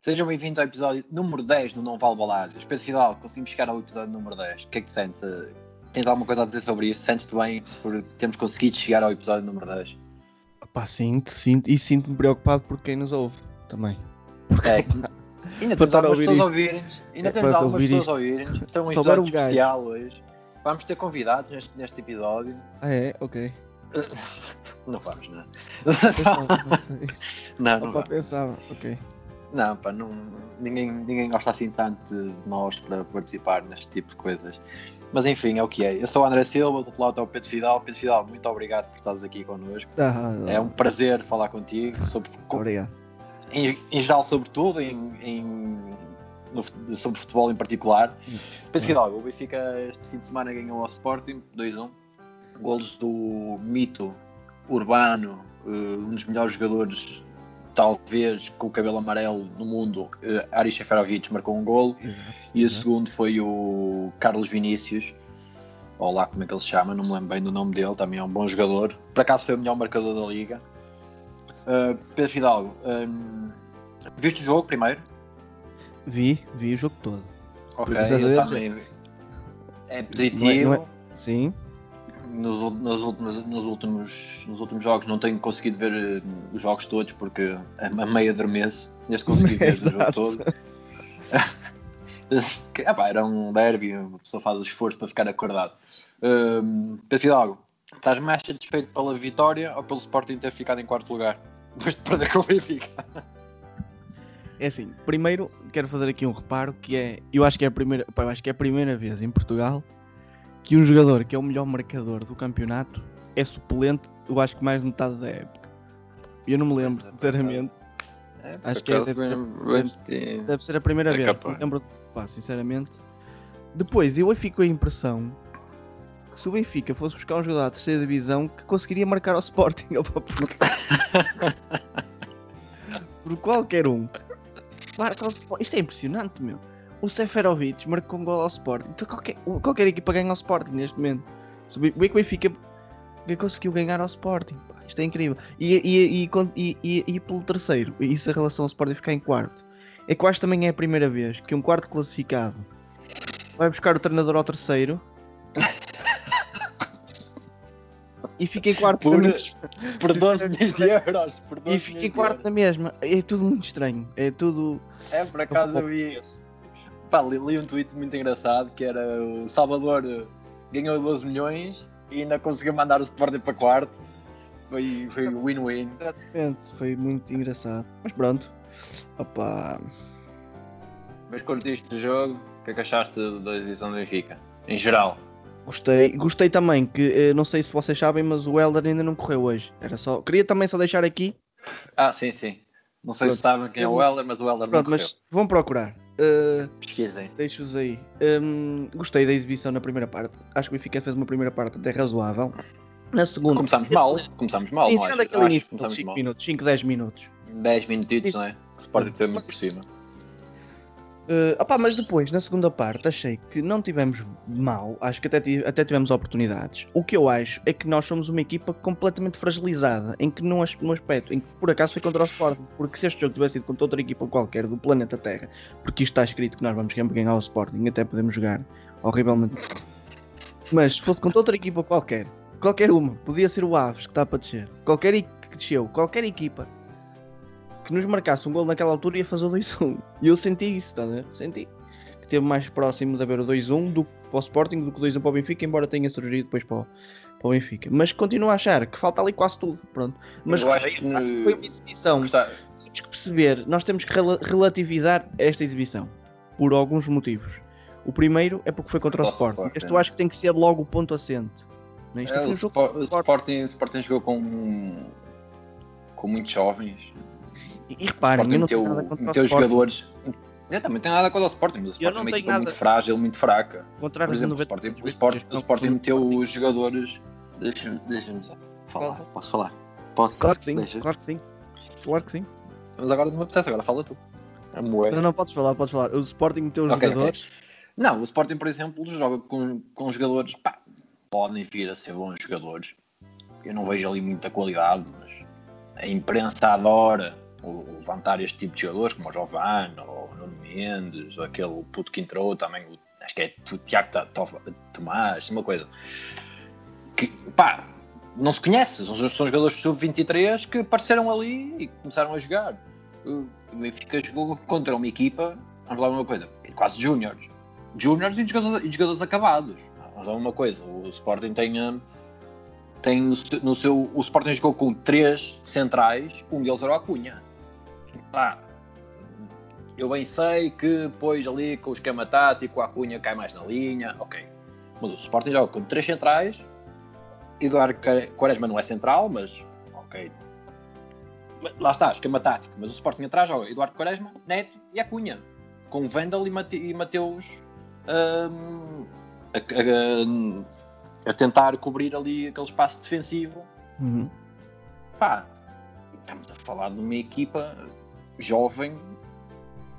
Sejam bem-vindos ao episódio número 10 do Não Vale Balásios. Pedro Fidal, conseguimos chegar ao episódio número 10. O que é que te sentes? Tens alguma coisa a dizer sobre isso? Sentes-te bem por termos conseguido chegar ao episódio número 10? Pá, sinto, sinto e sinto-me preocupado por quem nos ouve também. Porque, É, ainda temos algumas pessoas a ouvirem-nos. Ainda É, temos para algumas pessoas a ouvirem-nos. Então, um episódio especial hoje. Vamos ter convidados neste, neste episódio. ah, é? Ok. Não vamos, não. Não, não vamos. pensava, ok. Não, pá, não, ninguém, ninguém gosta assim tanto de nós para participar neste tipo de coisas. Mas enfim, é o que é. Eu sou o André Silva, do outro lado é o Pedro Fidal. Pedro Fidal, muito obrigado por estares aqui connosco. Ah, É um prazer falar contigo sobre, Obrigado. Em, em geral, sobre tudo, em, em- no sobre futebol em particular. Pedro Fidal, o Benfica este fim de semana ganhou ao Sporting 2-1. Golos do mito urbano, eh, um dos melhores jogadores, talvez com o cabelo amarelo no mundo, uh, Aris Seferovic marcou um golo. E o segundo foi o Carlos Vinícius, ou lá como é que ele se chama, não me lembro bem do nome dele, também é um bom jogador. Por acaso foi o melhor marcador da liga. Uh, Pedro Fidalgo, um, viste o jogo primeiro? Vi, vi o jogo todo. Ok, a eu também. É Não é- positivo. não é- Sim. Nos, nos últimos, nos, últimos, nos últimos jogos não tenho conseguido ver eh, os jogos todos porque a, a meia adormeço. Neste consegui ver o jogo todo. Que, ah pá, era um derby, uma pessoa faz o esforço para ficar acordado. Um, Pedro Fidalgo, estás mais satisfeito pela vitória ou pelo Sporting ter ficado em quarto lugar? Depois de perder com o Benfica. É assim, primeiro quero fazer aqui um reparo que é, eu acho que é a primeira, pá, eu acho que é a primeira vez em Portugal que um jogador que é o melhor marcador do campeonato é suplente, eu acho que mais de metade da época. Eu não me lembro, sinceramente. Acho que é, deve ser- Deve ser a primeira É vez. capaz. Não lembro, pá, sinceramente. Depois, eu aí fico a impressão se o Benfica fosse buscar um jogador da terceira divisão que conseguiria marcar ao Sporting. por... qualquer um. Marca ao Sporting. Isto é impressionante, meu. O Seferovic marcou um gol ao Sporting. Então qualquer, qualquer equipa ganha ao Sporting neste momento. Se o Ben- o Benfica conseguiu ganhar ao Sporting. isto é incrível. E, e, e, e, e, pelo terceiro, isso em relação ao Sporting ficar em quarto. É que também é a primeira vez que um quarto classificado vai buscar o treinador ao terceiro e fica em quarto Por, na mesma. por 12 milhões de euros. Por 12 E fica em milhões de quarto euros. na mesma. É tudo muito estranho. É tudo. É, por acaso eu vi. Pá, li, li um tweet muito engraçado que era o Salvador eh, ganhou 12 milhões e ainda conseguiu mandar o Sporting para quarto. Foi foi win-win. Exatamente, foi muito engraçado. Mas pronto. Opa. Mas curtiste o jogo? O que é que achaste da edição do Benfica? Em geral. Gostei, gostei também que eh, não sei se vocês sabem, mas o Helder ainda não correu hoje. Era só. Queria também só deixar aqui. Ah, sim, sim. Não sei se Pronto. sabem quem é o Heller, mas o não Pronto, correu. mas vão procurar. Eh, Pesquisem. Deixo-os aí. Hum, gostei da exibição na primeira parte. Acho que o Benfica fez uma primeira parte até razoável. Na segunda. Começámos mal. Começámos mal, não achas? aquele início, começámos 5 mal. minutos, 5, 10 minutos. 10 minutitos, Isso. não é? O Sporting teve muito por cima. Uh, opá, mas depois, na segunda parte, achei que não tivemos mal. Acho que até, até tivemos oportunidades. O que eu acho é que nós somos uma equipa completamente fragilizada. Em que, num, num aspecto, em que por acaso foi contra o Sporting. Porque se este jogo tivesse sido contra outra equipa qualquer do planeta Terra, porque isto está escrito que nós vamos sempre ganhar o Sporting, até podemos jogar horrivelmente. Mas se fosse contra outra equipa qualquer, qualquer uma, podia ser o Aves que está para descer, qualquer e- que desceu, qualquer equipa que nos marcasse um gol naquela altura ia fazer o 2-1. E eu senti isso, a ver? Senti. Que esteve mais próximo de haver o 2-1 do que para o Sporting do que o 2-1 para o Benfica, embora tenha surgido depois para o, para o Benfica. Mas continuo a achar que falta ali quase tudo. Pronto. Mas gostei, que- foi uma exibição. Gostar- Temos que perceber, nós temos que rela- relativizar esta exibição por alguns motivos. O primeiro é porque foi contra o o Sporting. Sporting. Este eu acho que tem que ser logo o ponto assente. É? Isto É, foi o, um o Sporting, o Sporting jogou com, com muitos jovens. E, e O reparem, Sporting eu não meteu, tenho nada contra o Sporting. jogadores. Eu também tenho nada contra o Sporting, mas o Sporting é uma equipa nada- muito frágil, muito fraca. Por contrário do exemplo, o 90 Sporting, o Sporting, o Sporting foi um meteu Sporting. os jogadores. Deixa-me deixa só falar. Fala. Posso falar? Posso? Claro que sim, Deixa. claro que sim. Claro que sim. Mas agora não me apetece, agora fala tu. A moer. Não, não podes falar, podes falar. O Sporting meteu os Ok, jogadores Não, o Sporting, por exemplo, joga com, com jogadores, pá, podem vir a ser bons jogadores. Eu não vejo ali muita qualidade, mas a imprensa adora levantar este tipo de jogadores, como o Giovanni, ou o Nuno Mendes, ou aquele puto que entrou também, acho que é o Tiago Tomás, uma coisa. Que, pá, não se conhece, são, jogadores sub-23 que apareceram ali e começaram a jogar. O Benfica jogou contra uma equipa, vamos lá uma coisa, quase júniores. Júniores e jogadores, jogadores acabados. Vamos lá uma coisa, o Sporting tem, hum, tem no seu, o Sporting jogou com três centrais, um deles era o Acunha. Pá, eu bem sei que depois ali com o esquema tático a Cunha cai mais na linha, ok. Mas o Sporting joga com três centrais, Eduardo Quaresma não é central, mas ok. Lá está, esquema tático. Mas o Sporting atrás joga Eduardo Quaresma, Neto e a Cunha. Com Vendel e, Mate, e Mateus um, a, a, a, tentar cobrir ali aquele espaço defensivo. Uhum. Pá, estamos a falar de uma equipa jovem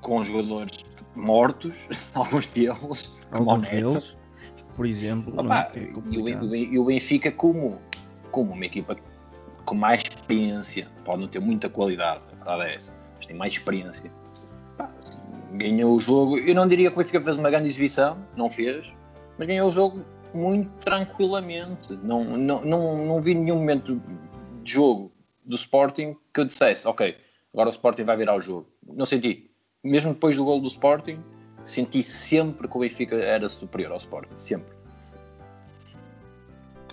com jogadores mortos, alguns deles, alguns. Deles por exemplo. Opa, é? É e, o, Benfica, como, como uma equipa com mais experiência, pode não ter muita qualidade, a verdade é essa, mas tem mais experiência. ganhou o jogo. Eu não diria que o Benfica fez uma grande exibição, não fez, mas ganhou o jogo muito tranquilamente. Não, não, não, não vi nenhum momento de jogo do Sporting que eu dissesse, ok, agora o Sporting vai virar o jogo. Não senti. Mesmo depois do gol do Sporting, senti sempre que o Benfica era superior ao Sporting, sempre.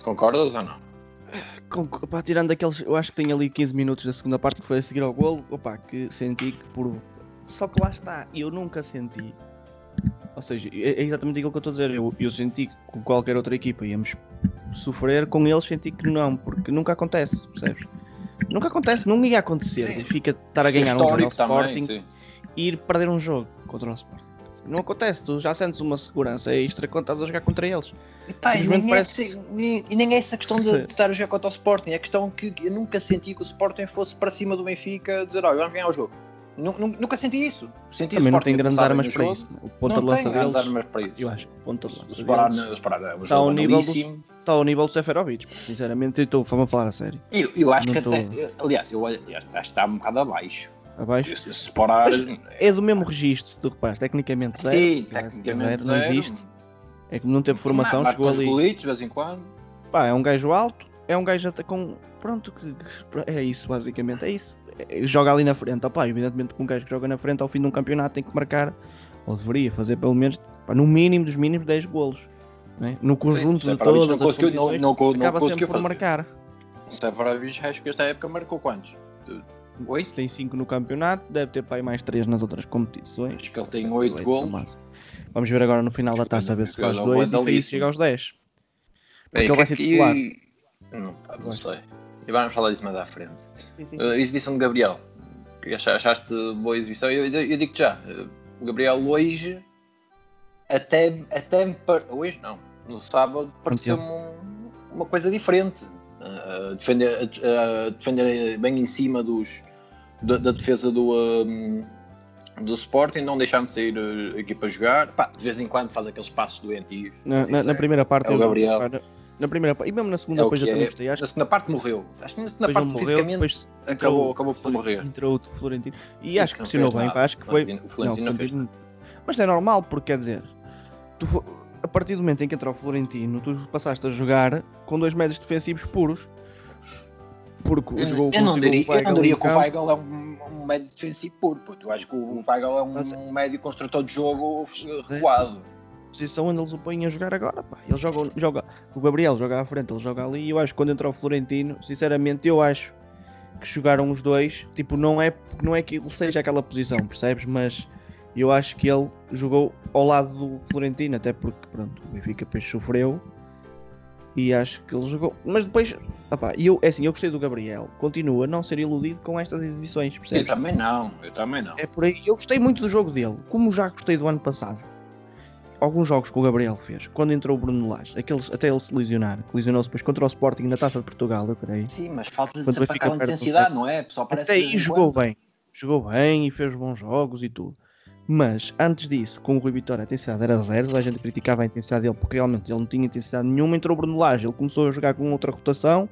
Concordas ou não? Com, opa, tirando aqueles, eu acho que tem ali 15 minutos da segunda parte que foi a seguir ao golo, opa, que senti que por. Só que lá está, eu nunca senti. Ou seja, é, é exatamente aquilo que eu estou a dizer. Eu, eu senti que com qualquer outra equipa íamos sofrer, com eles senti que não, porque nunca acontece, percebes? Nunca acontece, não ia acontecer. Fica estar a ganhar um jogo Sporting e ir perder um jogo contra o Sporting. Não acontece, tu já sentes uma segurança extra quando estás a jogar contra eles. E, pá, e, nem, é parece... é, e nem é essa questão de, de, estar a jogar contra o Sporting, é a questão que eu nunca senti que o Sporting fosse para cima do Benfica dizer, olha, vamos ganhar o jogo. Nunca senti isso. Senti Também não tem grandes armas para isso. O ponta de lança deles. armas para isso. Eu acho que o ponta de lança. deles está ao nível do, está ao nível do Seferovic. Sinceramente, estou a falar a sério. Eu, eu acho não que até. Aliás, eu acho que está um bocado abaixo abaixo. Se separar... É do mesmo registro, se tu reparas, tecnicamente zero. Sim, tecnicamente zero, não existe. É que não teve formação, não, chegou ali. Bolitos, de vez em quando. Pá, é um gajo alto, é um gajo até com. Pronto, que, é isso, basicamente, é isso. É, joga ali na frente, opá, evidentemente que um gajo que joga na frente ao fim de um campeonato tem que marcar, ou deveria fazer pelo menos, pá, no mínimo dos mínimos 10 golos. É? No conjunto Sim, de todas não as conseguiu, não, não, não, acaba sempre por marcar. O Severovic acho que esta época marcou quantos? Oito? Tem 5 no campeonato, deve ter pai mais 3 nas outras competições. Acho que ele tem 8 gols. Vamos ver agora no final da taça, a ver se faz 2 e isso chega aos 10. Porque ele vai ser titular. Não, não sei. E vamos falar disso mais à frente. Sim, sim. Uh, exibição de Gabriel. Achaste boa exibição? Eu, eu, eu digo-te já, uh, o Gabriel hoje, até, até hoje não, no sábado, pareceu-me uma coisa diferente. Uh, defender, uh, defender bem em cima dos, da, da defesa do, um, do Sporting, não deixar de sair a equipa a jogar. Pá, de vez em quando faz aqueles passos doentios. Na, na, na primeira parte, é o Gabriel. Na primeira e mesmo na segunda, é depois já é. gostei. Acho na segunda parte morreu. Acho que na segunda parte morreu, fisicamente acabou, acabou por morrer. Entrou o Florentino. E acho que funcionou bem. Acho que foi. O Florentino não, fez... Mas é normal, porque quer dizer, tu, a partir do momento em que entrou o Florentino, tu passaste a jogar com dois médios defensivos puros. Porque eu, jogou eu, não diria, eu não diria que o Weigl é um, um médio defensivo puro, porque eu acho que o Weigl é um, Mas, um médio construtor de jogo recuado. Posição onde eles o põem a jogar agora, pá. Ele joga, joga, o Gabriel joga à frente, ele joga ali. E eu acho que quando entrou o Florentino, sinceramente, eu acho que jogaram os dois. Tipo, não é, não é que ele seja aquela posição, percebes? Mas eu acho que ele jogou ao lado do Florentino, até porque, pronto, o Benfica depois sofreu e acho que ele jogou. Mas depois, opa, eu, é assim, eu gostei do Gabriel. Continua a não ser iludido com estas exibições, percebes? Eu também não, eu também não. É por aí. Eu gostei muito do jogo dele, como já gostei do ano passado. Alguns jogos que o Gabriel fez, quando entrou o Bruno Lage, aqueles, até ele se lesionar, lesionou-se depois contra o Sporting na Taça de Portugal, eu creio. Sim, mas falta de aquela intensidade, não é? Só parece até aí jogou bem, jogou bem e fez bons jogos e tudo. Mas antes disso, com o Rui Vitória, a intensidade era zero. A gente criticava a intensidade dele porque realmente ele não tinha intensidade nenhuma. Entrou o Bruno Lage, ele começou a jogar com outra rotação,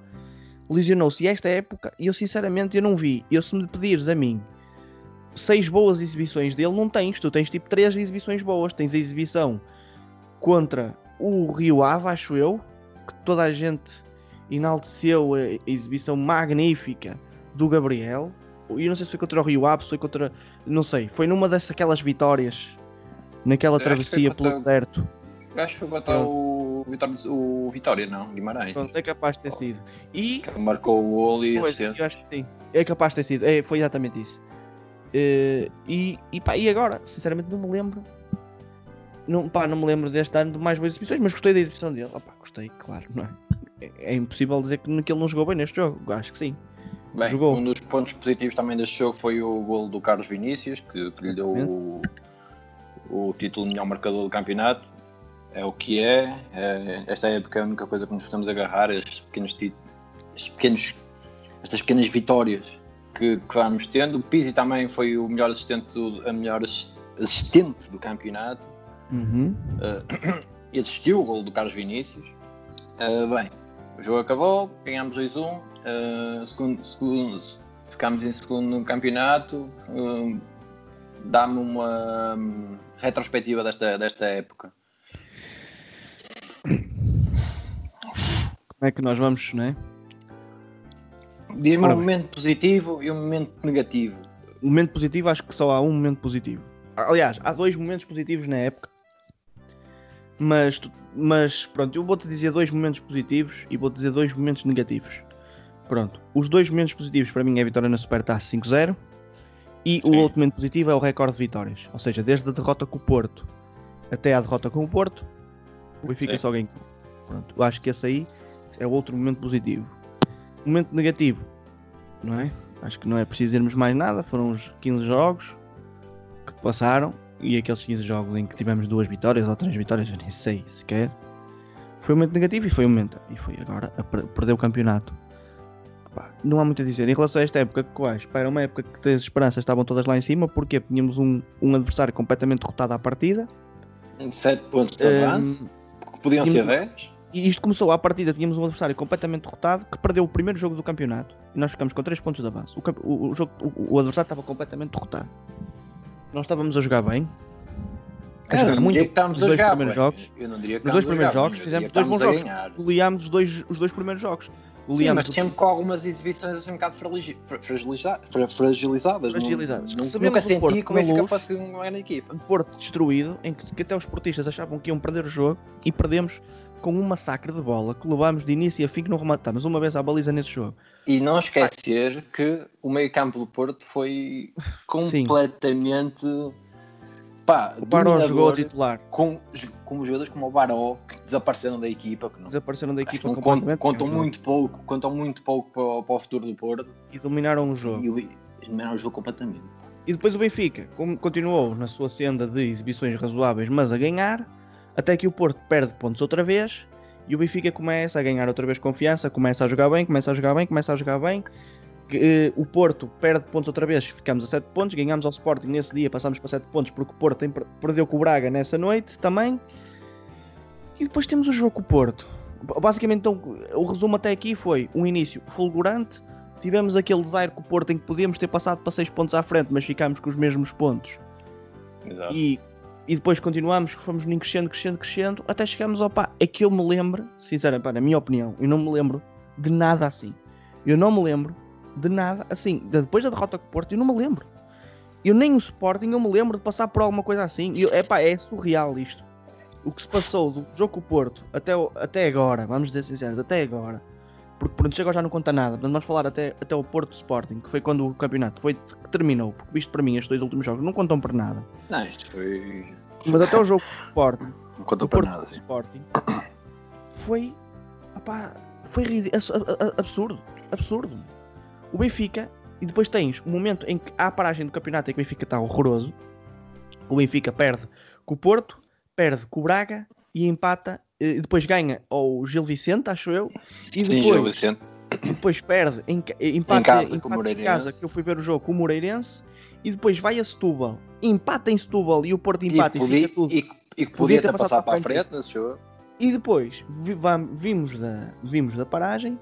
lesionou-se. E esta época, eu sinceramente eu não vi. Eu, se me pedires a mim seis boas exibições dele, não tens. Tu tens tipo três exibições boas. Tens a exibição contra o Rio Ave, acho eu, que toda a gente enalteceu a exibição magnífica do Gabriel e não sei se foi contra o Rio Ave, se foi contra. Não sei. Foi numa daquelas vitórias. Naquela travessia pelo deserto. Acho que foi contra o Vitória, o Vitória, não, Guimarães. Pronto, é capaz de ter sido. E. Que marcou o gol e pois, Eu acho que sim. É capaz de ter sido. É, foi exatamente isso. Uh, e, e, pá, e agora? Sinceramente não me lembro. Não, pá, não me lembro deste ano de mais boas exibições, mas gostei da exibição dele. Opá, gostei, claro, não é? é? É impossível dizer que ele não jogou bem neste jogo. Acho que sim. Bem, Jogou. um dos pontos positivos também deste jogo foi o gol do Carlos Vinícius, que, que lhe deu o, o, título de melhor marcador do campeonato. É o que é. é. Esta época é a única coisa que nos podemos agarrar, estes pequenos, estes pequenos estas pequenas vitórias que, que, vamos tendo. O Pizzi também foi o melhor assistente do, a melhor assistente do campeonato. Uhum. Uh, e assistiu o gol do Carlos Vinícius. Uh, bem, o jogo acabou, ganhamos 2-1. Uh, segundo, segundo, ficámos em segundo no campeonato. Uh, Dá-me uma um, retrospectiva desta, desta época. Como é que nós vamos, não é? Diz-me um momento positivo e um momento negativo. O momento positivo, acho que só há um momento positivo. Aliás, há dois momentos positivos na época. Mas, mas pronto, eu vou-te dizer dois momentos positivos e vou-te dizer dois momentos negativos. Pronto, os dois momentos positivos para mim é a vitória na Supertaça 5-0 e Sim. o outro momento positivo é o recorde de vitórias. Ou seja, desde a derrota com o Porto até a derrota com o Porto, o Benfica só ganhou. Pronto, eu acho que esse aí é o outro momento positivo. Momento negativo, não é? Acho que não é preciso dizermos mais nada. Foram os 15 jogos que passaram e aqueles 15 jogos em que tivemos duas vitórias ou três vitórias, eu nem sei sequer. Foi um momento negativo e foi um momento. E foi agora a perder o campeonato pá, não há muito a dizer. Em relação a esta época, que eu acho, pá, era uma época que as esperanças estavam todas lá em cima, porque tínhamos um, um adversário completamente derrotado à partida. 7 pontos de avanço, um, que podiam ser 10. E isto começou à partida, tínhamos um adversário completamente derrotado que perdeu o primeiro jogo do campeonato e nós ficamos com 3 pontos de avanço. O, o, o, jogo, o, o adversário estava completamente derrotado. Nós estávamos a jogar bem, a jogar muito. Que estávamos os dois primeiros jogos. Eu não diria que os dois primeiros jogos fizemos dois bons jogos. Goleámos os dois, os dois primeiros jogos. Sim, mas sempre com algumas exibições assim um bocado fragilizadas. fragilizadas. fragilizadas. Não, nunca senti como é que fosse uma grande equipa. Um Porto destruído, em que, que, até os portistas achavam que iam perder o jogo e perdemos com um massacre de bola que levámos de início a fim que não rematámos uma vez à baliza nesse jogo. E não esquecer que o meio campo do Porto foi completamente... Sim pá, o Baró jogou titular. Com, com jogadores como o Baró, que desapareceram da equipa. Que não, desapareceram da equipa contam, contam muito pouco, contam muito pouco para, o, para o futuro do Porto. E dominaram o jogo. E, dominaram o jogo completamente. E depois o Benfica continuou na sua senda de exibições razoáveis, mas a ganhar, até que o Porto perde pontos outra vez e o Benfica começa a ganhar outra vez confiança, começa a jogar bem, começa a jogar bem, começa a jogar bem Uh, o Porto perde pontos outra vez, ficamos a 7 pontos, ganhamos ao Sporting nesse dia, passamos para 7 pontos porque o Porto tem, perdeu com o Braga nessa noite também. E depois temos o jogo com o Porto. Basicamente, então, o resumo até aqui foi um início fulgurante. Tivemos aquele desaire com o Porto em que podíamos ter passado para 6 pontos à frente, mas ficámos com os mesmos pontos. Exato. E, e depois continuamos, fomos crescendo, crescendo, crescendo, até chegamos ao pá. É que eu me lembro, sinceramente, pá, na minha opinião, eu não me lembro de nada assim. Eu não me lembro de nada. Assim, depois da derrota com o Porto, eu não me lembro. Eu nem o Sporting eu me lembro de passar por alguma coisa assim. Eu, epá, é surreal isto. O que se passou do jogo com o Porto até, até agora, vamos dizer sinceros, até agora. Porque pronto, chegou já não conta nada. Portanto, vamos falar até, até o Porto Sporting, que foi quando o campeonato foi, que terminou. Porque visto para mim, estes dois últimos jogos não contam para nada. Não, isto foi. Mas até o jogo Sporting. Não contou para Porto nada. Sim. Sporting foi. Opá, foi absurdo. Absurdo o Benfica, e depois tens o um momento em que há a paragem do campeonato em que o Benfica está horroroso. O Benfica perde com o Porto, perde com o Braga e empata, e depois ganha ao Gil Vicente, acho eu. E depois, Sim, Gil Vicente. Depois perde em, empata, em casa, empata em casa, que eu fui ver o jogo com o Moreirense. E depois vai a Setúbal empata em Setúbal e o Porto empata e, podia, fica tudo. e, e que podia, ter passado para a frente nesse jogo. E depois vimos da, vimos da paragem.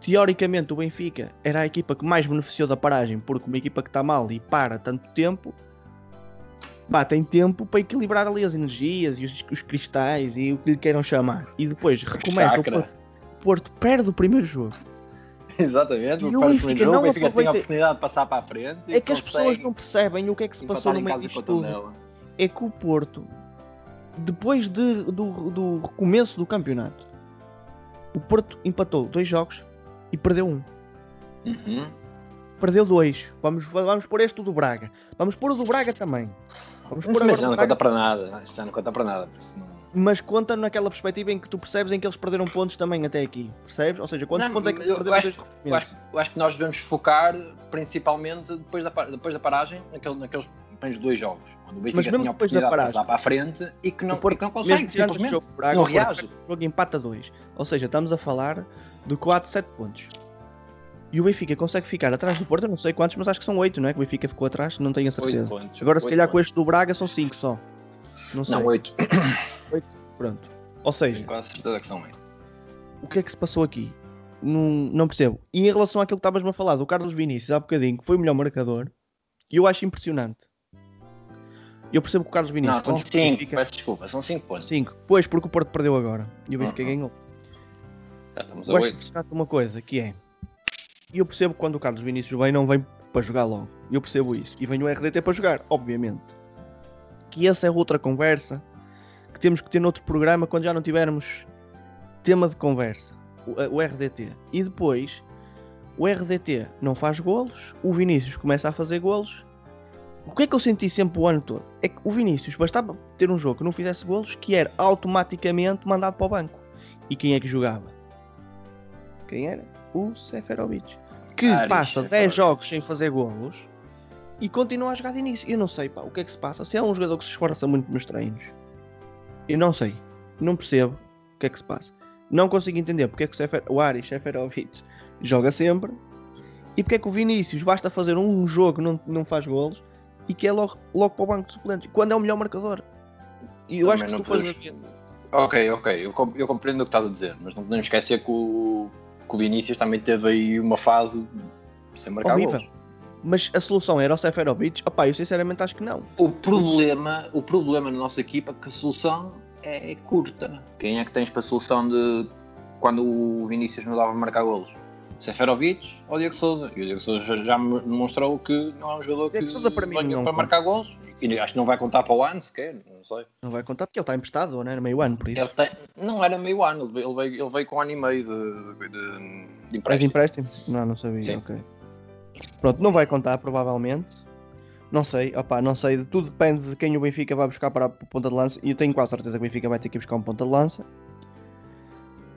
Teoricamente, o Benfica era a equipa que mais beneficiou da paragem, porque uma equipa que está mal e para tanto tempo, pá, tem tempo para equilibrar ali as energias e os, os cristais e o que lhe queiram chamar. E depois recomeça o. Porto, Porto perde o primeiro jogo. Exatamente, E o Benfica jogo, não o Benfica tem a aproveita- oportunidade de passar para a frente. É que as pessoas não percebem o que é que se passou no meio disto tudo. É que o Porto, depois de- do, do recomeço do campeonato, o Porto empatou dois jogos e perdeu um. Uhum. Perdeu dois. Vamos, vamos pôr este do Braga. Vamos pôr o do Braga também. Vamos Mas agora já não conta para nada. Já não conta para nada. não- mas conta naquela perspectiva em que tu percebes em que eles perderam pontos também até aqui. Percebes? Ou seja, quantos Não, pontos é que eles eu perderam acho- desde o Eu acho, eu acho que nós devemos focar principalmente depois da, depois da paragem naquele, naqueles primeiros dois jogos. Quando o Benfica mesmo tinha a de paragem, passar para a frente e que não, Porto, e que não mesmo consegue, simplesmente. Braga, Não reage. o jogo empata dois. Ou seja, estamos a falar de 4, 7 pontos. E o Benfica consegue ficar atrás do Porto, eu não sei quantos, mas acho que são 8, não é? Que o Benfica ficou atrás, não tenho a certeza. pontos. Agora, se calhar com pontos. este do Braga são 5 só. Não sei. Não, oito. Pronto. Ou seja, Tenho quase certeza que são oito. o que é que se passou aqui? Não, não percebo. E em relação àquilo que estavas-me a falar do Carlos Vinícius há bocadinho, que foi o melhor marcador, que eu acho impressionante. Eu percebo que o Carlos Não, Vinícius. são quando cinco. fica- Peço desculpa, são cinco pontos. Cinco. Pois, porque o Porto perdeu agora. E o Benfica Uhum. ganhou. Já estamos a Eu acho que oito. se trata de uma coisa, que é... E eu percebo quando o Carlos Vinícius vem, não vem para jogar logo. Eu percebo isso. E vem o RDT para jogar, obviamente. Que essa é outra conversa que temos que ter noutro programa quando já não tivermos tema de conversa. O, o RDT. E depois, o RDT não faz golos, o Vinícius começa a fazer golos. O que é que eu senti sempre o ano todo? É que o Vinícius bastava ter um jogo que não fizesse golos que era automaticamente mandado para o banco. E quem é que jogava? Quem era? O Seferovic. Que Aris passa 10 Seferovic. jogos sem fazer golos e continua a jogar de início. Eu não sei pá, o que é que se passa. Se é um jogador que se esforça muito nos treinos, eu não sei. Não percebo o que é que se passa. Não consigo entender porque é que o, Sefer... o Aris Seferovic joga sempre e porque é que o Vinícius basta fazer um jogo não não faz golos e que é logo, logo para o banco de suplentes quando é o melhor marcador. E eu Também acho que se não tu ver- Ok, ok, eu compreendo o que estás a dizer, mas não podemos esquecer que o, que o Vinícius também teve aí uma fase sem marcar horrível. gols. Mas a solução era o Seferovic? Opá, eu sinceramente acho que não. O problema, o problema na nossa equipa é que a solução é curta. Quem é que tens para a solução de quando o Vinícius não dava a marcar golos? Seferovic ou Diego Souza? E o Diego Souza já, já me demonstrou que não é um jogador Diego que Sousa para mim venha não para marcar golos. E acho que não vai contar para o ano sequer, não sei. Não vai contar porque ele está emprestado, não é? No meio ano, por isso. Tem- não era meio ano, ele veio, ele veio, com um ano e meio de, de, de É de empréstimo. empréstimo? Não, não sabia. Sim. Ok. Pronto, não vai contar, provavelmente. Não sei, opá, não sei. Tudo depende de quem o Benfica vai buscar para a ponta de lança. E eu tenho quase certeza que o Benfica vai ter que buscar um ponta de lança.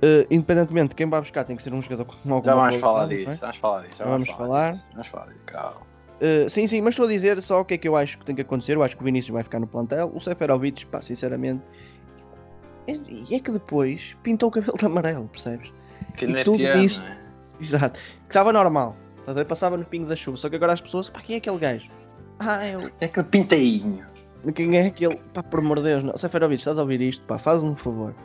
Eh, independentemente de quem vai buscar, tem que ser um jogador com alguma Já vamos falar é? disso, vamos falar disso. já Vamos falar. Vamos falar disso, calma. Uh, sim, sim, mas estou a dizer só o que é que eu acho que tem que acontecer. Eu acho que o Vinícius vai ficar no plantel. O Seferovic, pá, sinceramente. E é que depois pintou o cabelo de amarelo, percebes? Que E é tudo piano, isso- é? Exato. Que estava normal. Ver? Passava no pingo da chuva. Só que agora as pessoas, pá, quem é aquele gajo? Ah, eu. É aquele pinteinho. Quem é aquele? Pá, por amor de Deus, não. Seferovic, estás a ouvir isto? Pá, faz-me um favor.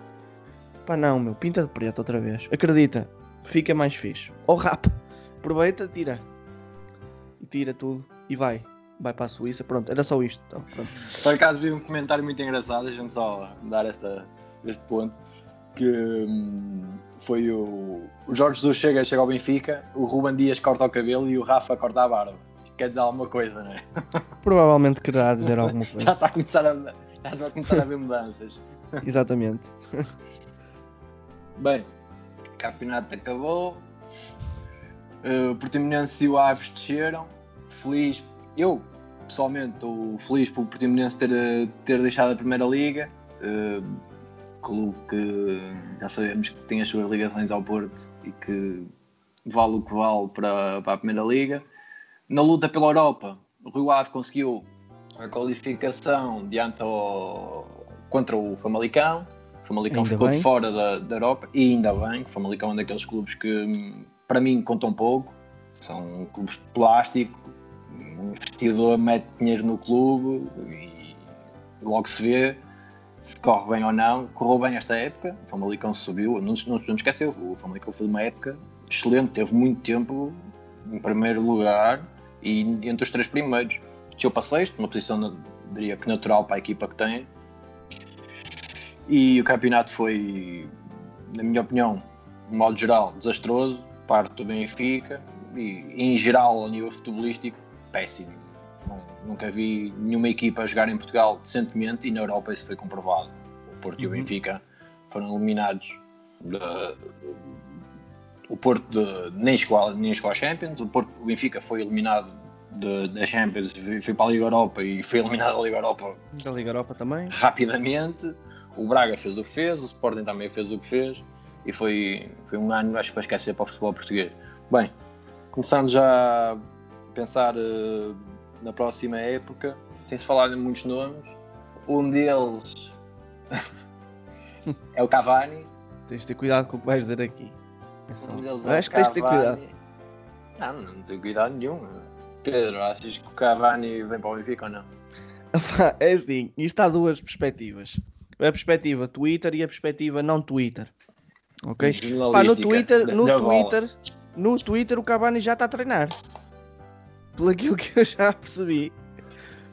Pá, não, meu, pinta de preto outra vez. Acredita, fica mais fixe. Ou rapa. Aproveita, tira. Tira tudo. E vai. Vai para a Suíça. Pronto, era só isto. Então, pronto. Por acaso vi um comentário muito engraçado, deixa-me só dar esta, este ponto, que hum, foi o, o Jorge Jesus chega, chega ao Benfica, o Ruben Dias corta o cabelo e o Rafa corta a barba. Isto quer dizer alguma coisa, não é? Provavelmente quererá dizer alguma Já coisa. está a começar a, já está a, começar a haver mudanças. Exatamente. Bem, o campeonato acabou. Uh, O Portimonense e o Aves desceram. Feliz, eu pessoalmente estou feliz por o Portimonense ter, uh, ter deixado a Primeira Liga. Uh, clube que já sabemos que tem as suas ligações ao Porto e que vale o que vale para, para a Primeira Liga. Na luta pela Europa, o Rio Ave conseguiu a qualificação diante ao, contra o Famalicão. O Famalicão Ainda ficou bem. de fora da, da Europa e ainda bem, que o Famalicão é um daqueles clubes que para mim contam pouco. São clubes de plástico, um investidor mete dinheiro no clube e logo se vê se corre bem ou não. Correu bem esta época, o Famalicão subiu, não, não podemos esquecer, o Famalicão foi uma época excelente, teve muito tempo em primeiro lugar e entre os três primeiros. Desceu para sexto, uma posição, diria que natural para a equipa que tem. E o campeonato foi, na minha opinião, de modo geral, desastroso, parte do Benfica e, em geral, ao nível futebolístico, péssimo. nunca vi nenhuma equipa jogar em Portugal decentemente e na Europa isso foi comprovado. O Porto uhum. e o uhum. Benfica foram eliminados de, o Porto de, nem, chegou, nem chegou à Champions, o, Porto, o Benfica foi eliminado da Champions, foi para a Liga Europa e foi eliminado da Liga Europa. Da Liga Europa também. Rapidamente. O Braga fez o que fez, o Sporting também fez o que fez e foi, foi um ano, acho que para esquecer para o futebol português. Bem, começamos já a pensar uh, na próxima época. Tem-se falado em muitos nomes. Um deles é o Cavani. Tens de ter cuidado com o que vais dizer aqui. É só... Um deles é Acho que tens de ter cuidado. Não, não tenho cuidado nenhum. Pedro, achas que o Cavani vem para o Benfica ou não? é assim, isto há duas perspectivas. A perspectiva Twitter e a perspectiva não Twitter. Ok? Pá, no Twitter, no Twitter, no Twitter o Cavani já está a treinar. Pelo aquilo que eu já percebi.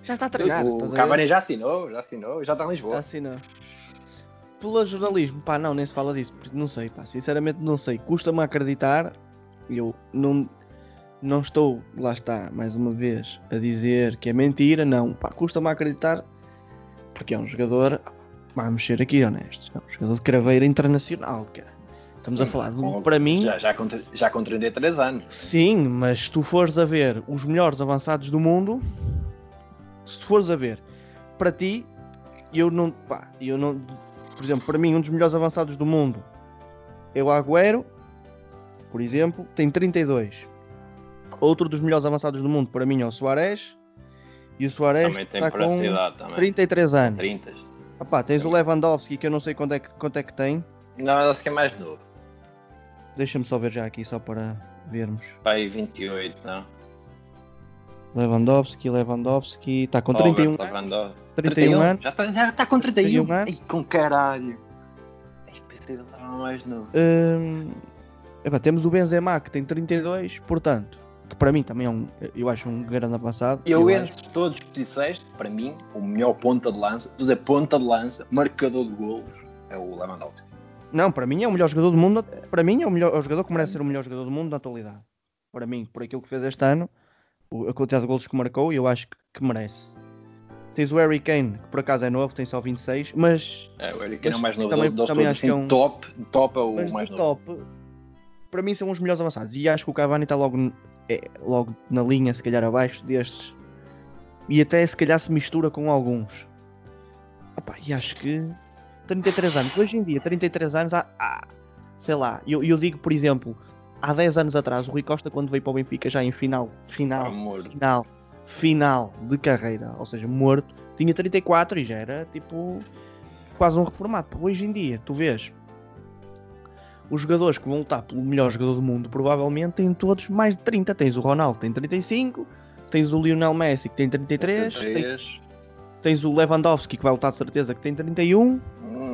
Já está a treinar. O, o Cavani já assinou, já assinou, já está em Lisboa. Já assinou. Pelo jornalismo, pá, não, nem se fala disso. Não sei, pá, sinceramente não sei. Custa-me acreditar. Eu não, não estou, lá está, mais uma vez, a dizer que é mentira. Não, pá, custa-me acreditar. Porque é um jogador, vamos ser aqui honestos, é um jogador de craveira internacional, cara. Estamos Sim, a falar de, para mim. Já, já, com, já com 33 anos. Sim, mas se tu fores a ver os melhores avançados do mundo, se tu fores a ver, para ti, eu não. Pá, eu não. Por exemplo, para mim, um dos melhores avançados do mundo é o Agüero, por exemplo, tem 32. Outro dos melhores avançados do mundo, para mim, é o Soares. E o Soares está com também. 33 anos. 30. Epá, tens também. o Lewandowski, que eu não sei quanto é que, quanto é que tem. Não, acho que é mais novo. Deixa-me só ver já aqui, só para vermos. Pai 28, não? Lewandowski, Lewandowski, está com 31 anos. 31 anos. Já está já tá com 31. 31 anos. Ai, com caralho. Ai, pensei que estava mais novo. Hum, epa, temos o Benzema que tem 32, portanto, que para mim também é um, eu acho um grande avançado. Eu, eu entre acho. todos que disseste, para mim, o melhor ponta de lança, tu dizer ponta de lança, marcador de golos, é o Lewandowski. Não, para mim é o melhor jogador do mundo. Para mim é o, melhor, o jogador que merece ser o melhor jogador do mundo na atualidade. Para mim, por aquilo que fez este ano, a quantidade de gols que marcou, eu acho que, que, merece. Tens o Harry Kane, que por acaso é novo, tem só 26, mas. É, o Harry Kane é o mais novo também, dos também acho que é um top, top é o mas mais novo. Top, para mim são os melhores avançados. E acho que o Cavani está logo, é, logo na linha, se calhar abaixo destes. E até se calhar se mistura com alguns. Opa, e acho que 33 anos. Hoje em dia, 33 anos, há, há sei lá, eu, eu digo, por exemplo, há 10 anos atrás, o Rui Costa, quando veio para o Benfica, já em final, final, ah, final, final de carreira, ou seja, morto, tinha 34 e já era tipo quase um reformado. Hoje em dia, tu vês os jogadores que vão lutar pelo melhor jogador do mundo, provavelmente têm todos mais de 30. Tens o Ronaldo, tem 35, tens o Lionel Messi, que tem 33, 33. Tens, tens o Lewandowski, que vai lutar de certeza, que tem 31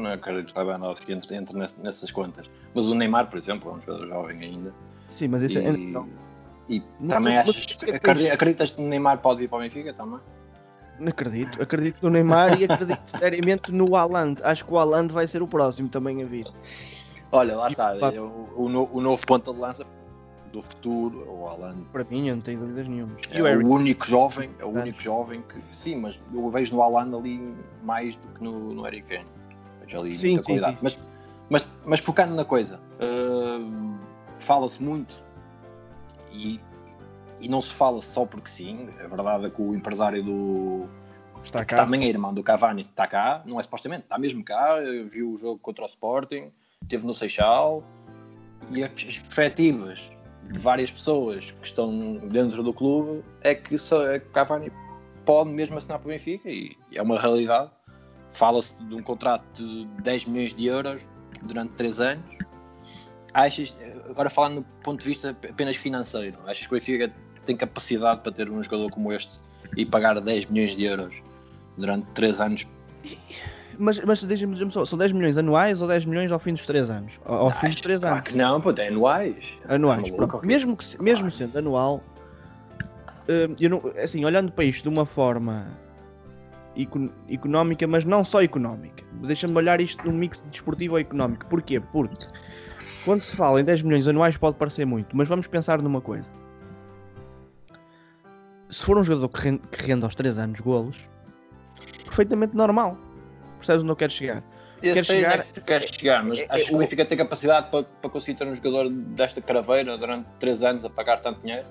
não acredito que Lewandowski entre, entre nessas contas. Mas o Neymar, por exemplo, é um jogador jovem ainda. Sim, mas isso é- e, é. E não, também achas, acreditas, acreditas que o Neymar pode vir para o Benfica também? Não acredito, acredito no Neymar e acredito seriamente no Haaland. Acho que o Haaland vai ser o próximo também a vir. Olha, lá está, o, o, o, novo ponta de lança do futuro, o Haaland. Para mim, eu não tenho dúvidas nenhuma. É o, o único jovem, é o único jovem que, sim, mas eu vejo no Haaland ali mais do que no, no Eric Kane ali sim, muita sim, qualidade. Sim, mas, mas, mas focando na coisa, uh, fala-se muito e, e não se fala só porque sim. A verdade é que o empresário do. Está cá, também é irmão do Cavani, está cá, não é supostamente, está mesmo cá. Viu o jogo contra o Sporting, esteve no Seixal e as perspectivas de várias pessoas que estão dentro do clube é que só, é Cavani pode mesmo assinar para o Benfica e é uma realidade Fala-se de um contrato de 10 milhões de euros durante 3 anos. Achas, agora falando do ponto de vista apenas financeiro, achas que o Benfica tem capacidade para ter um jogador como este e pagar 10 milhões de euros durante 3 anos? Mas, mas deixa-me só, são 10 milhões anuais ou 10 milhões ao fim dos 3 anos? Ao, ao fim dos 3 claro anos. que não, pô, é anuais. Anuais. Maluco, pronto. Mesmo, que, mesmo sendo anual, hum, eu não, assim, olhando para isto de uma forma eco- económica, mas não só económica. Deixa-me olhar isto num mix desportivo ou económico. Porquê? Porque quando se fala em 10 milhões anuais pode parecer muito, mas vamos pensar numa coisa. Se for um jogador que rende, que rende aos 3 anos golos, perfeitamente normal. Percebes onde eu quero chegar? Eu Quero sei chegar- onde é que tu queres chegar, mas É- acho é que o Benfica tem capacidade para, para conseguir ter um jogador desta craveira durante 3 anos a pagar tanto dinheiro.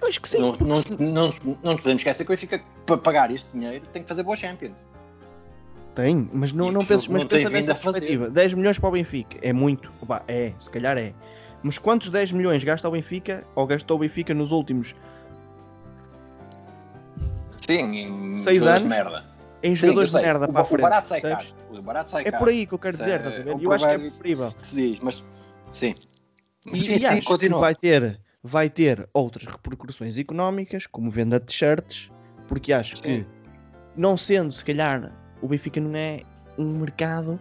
Eu acho que sim. não, porque não, se- não, não nos podemos esquecer que o Benfica, para pagar este dinheiro, tem que fazer boas Champions. Tem, mas não, E não penses, mas pensa nessa perspectiva. 10 milhões para o Benfica é muito. Opa, é, se calhar é. Mas quantos 10 milhões gasta o Benfica ou gastou o Benfica nos últimos Sim, em Seis anos? de merda. Em Sim, jogadores eu de merda o, para a o frente? barato sai caro. O barato sai É caro. por aí que eu quero Isso dizer, é- um Eu acho que é preferível. que se diz, mas sim. E, sim, e sim, acho que continua. vai ter, vai ter outras repercussões económicas, como venda de t-shirts, porque acho que, Sim. não sendo, se calhar, o Benfica não é um mercado,